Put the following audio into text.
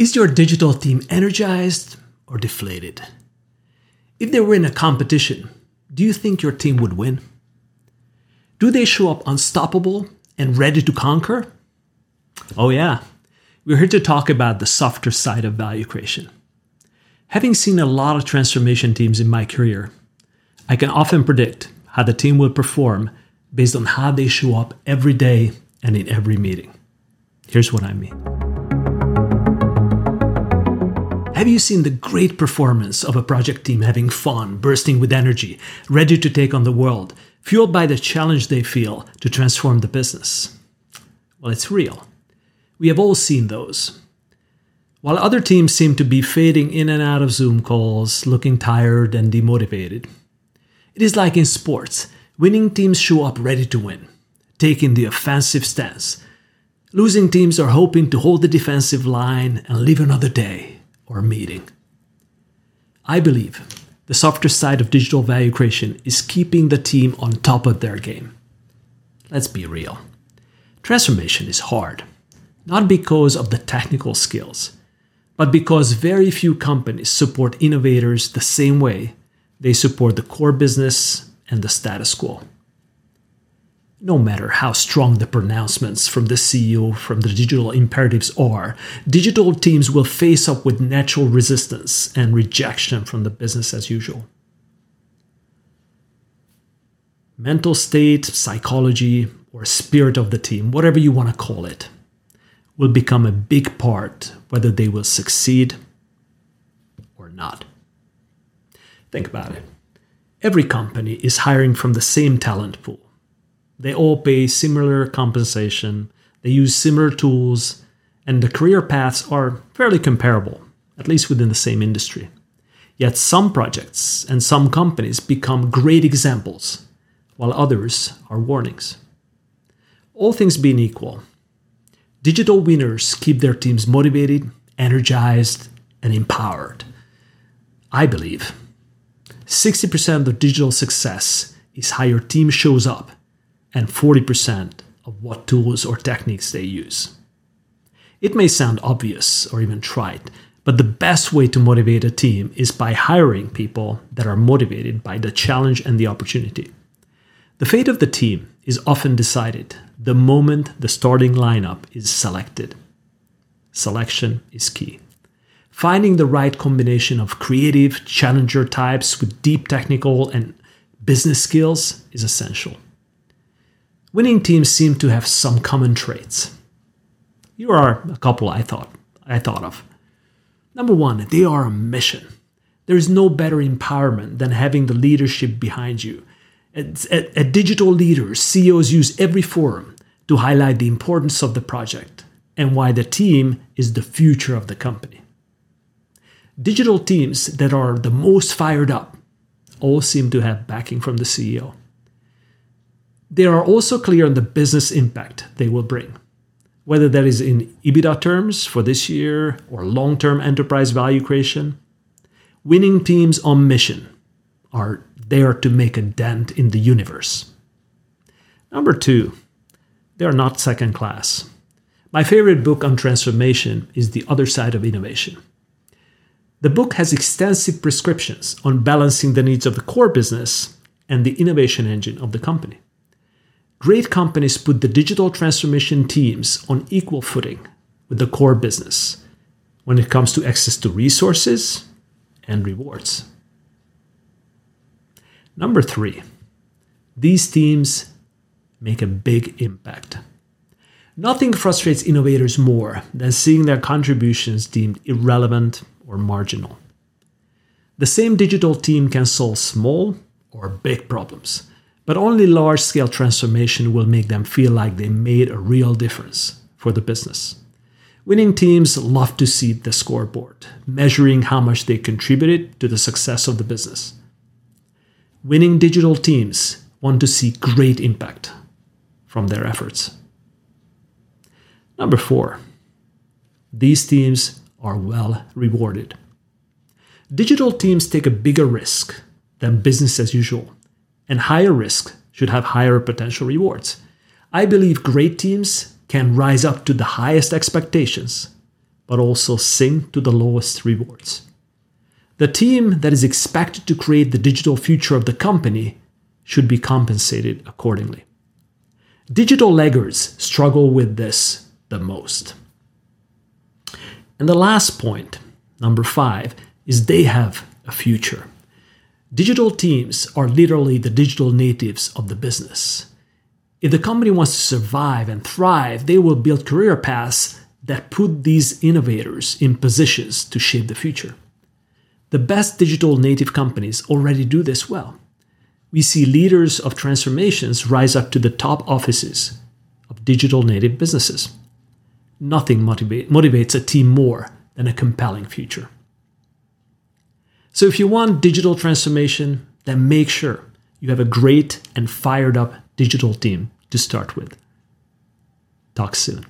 Is your digital team energized or deflated? If they were in a competition, do you think your team would win? Do they show up unstoppable and ready to conquer? Oh, yeah. We're here to talk about the softer side of value creation. Having seen a lot of transformation teams in my career, I can often predict how the team will perform based on how they show up every day and in every meeting. Here's what I mean. Have you seen the great performance of a project team having fun, bursting with energy, ready to take on the world, fueled by the challenge they feel to transform the business? Well, it's real. We have all seen those. While other teams seem to be fading in and out of Zoom calls, looking tired and demotivated. It is like in sports winning teams show up ready to win, taking the offensive stance. Losing teams are hoping to hold the defensive line and live another day or meeting. I believe the softer side of digital value creation is keeping the team on top of their game. Let's be real. Transformation is hard, not because of the technical skills, but because very few companies support innovators the same way they support the core business and the status quo no matter how strong the pronouncements from the CEO from the digital imperatives are, digital teams will face up with natural resistance and rejection from the business as usual. Mental state, psychology, or spirit of the team, whatever you want to call it, will become a big part whether they will succeed or not. Think about it. Every company is hiring from the same talent pool they all pay similar compensation, they use similar tools, and the career paths are fairly comparable, at least within the same industry. Yet some projects and some companies become great examples, while others are warnings. All things being equal, digital winners keep their teams motivated, energized, and empowered. I believe 60% of digital success is how your team shows up and 40% of what tools or techniques they use. It may sound obvious or even trite, but the best way to motivate a team is by hiring people that are motivated by the challenge and the opportunity. The fate of the team is often decided the moment the starting lineup is selected. Selection is key. Finding the right combination of creative challenger types with deep technical and business skills is essential. Winning teams seem to have some common traits. Here are a couple I thought I thought of. Number one, they are a mission. There is no better empowerment than having the leadership behind you. At digital leaders, CEOs use every forum to highlight the importance of the project and why the team is the future of the company. Digital teams that are the most fired up all seem to have backing from the CEO. They are also clear on the business impact they will bring, whether that is in EBITDA terms for this year or long term enterprise value creation. Winning teams on mission are there to make a dent in the universe. Number two, they are not second class. My favorite book on transformation is The Other Side of Innovation. The book has extensive prescriptions on balancing the needs of the core business and the innovation engine of the company. Great companies put the digital transformation teams on equal footing with the core business when it comes to access to resources and rewards. Number three, these teams make a big impact. Nothing frustrates innovators more than seeing their contributions deemed irrelevant or marginal. The same digital team can solve small or big problems but only large scale transformation will make them feel like they made a real difference for the business. Winning teams love to see the scoreboard, measuring how much they contributed to the success of the business. Winning digital teams want to see great impact from their efforts. Number four, these teams are well rewarded. Digital teams take a bigger risk than business as usual and higher risk should have higher potential rewards. I believe great teams can rise up to the highest expectations, but also sink to the lowest rewards. The team that is expected to create the digital future of the company should be compensated accordingly. Digital leggers struggle with this the most. And the last point, number five, is they have a future. Digital teams are literally the digital natives of the business. If the company wants to survive and thrive, they will build career paths that put these innovators in positions to shape the future. The best digital native companies already do this well. We see leaders of transformations rise up to the top offices of digital native businesses. Nothing motivate, motivates a team more than a compelling future. So if you want digital transformation, then make sure you have a great and fired up digital team to start with. Talk soon.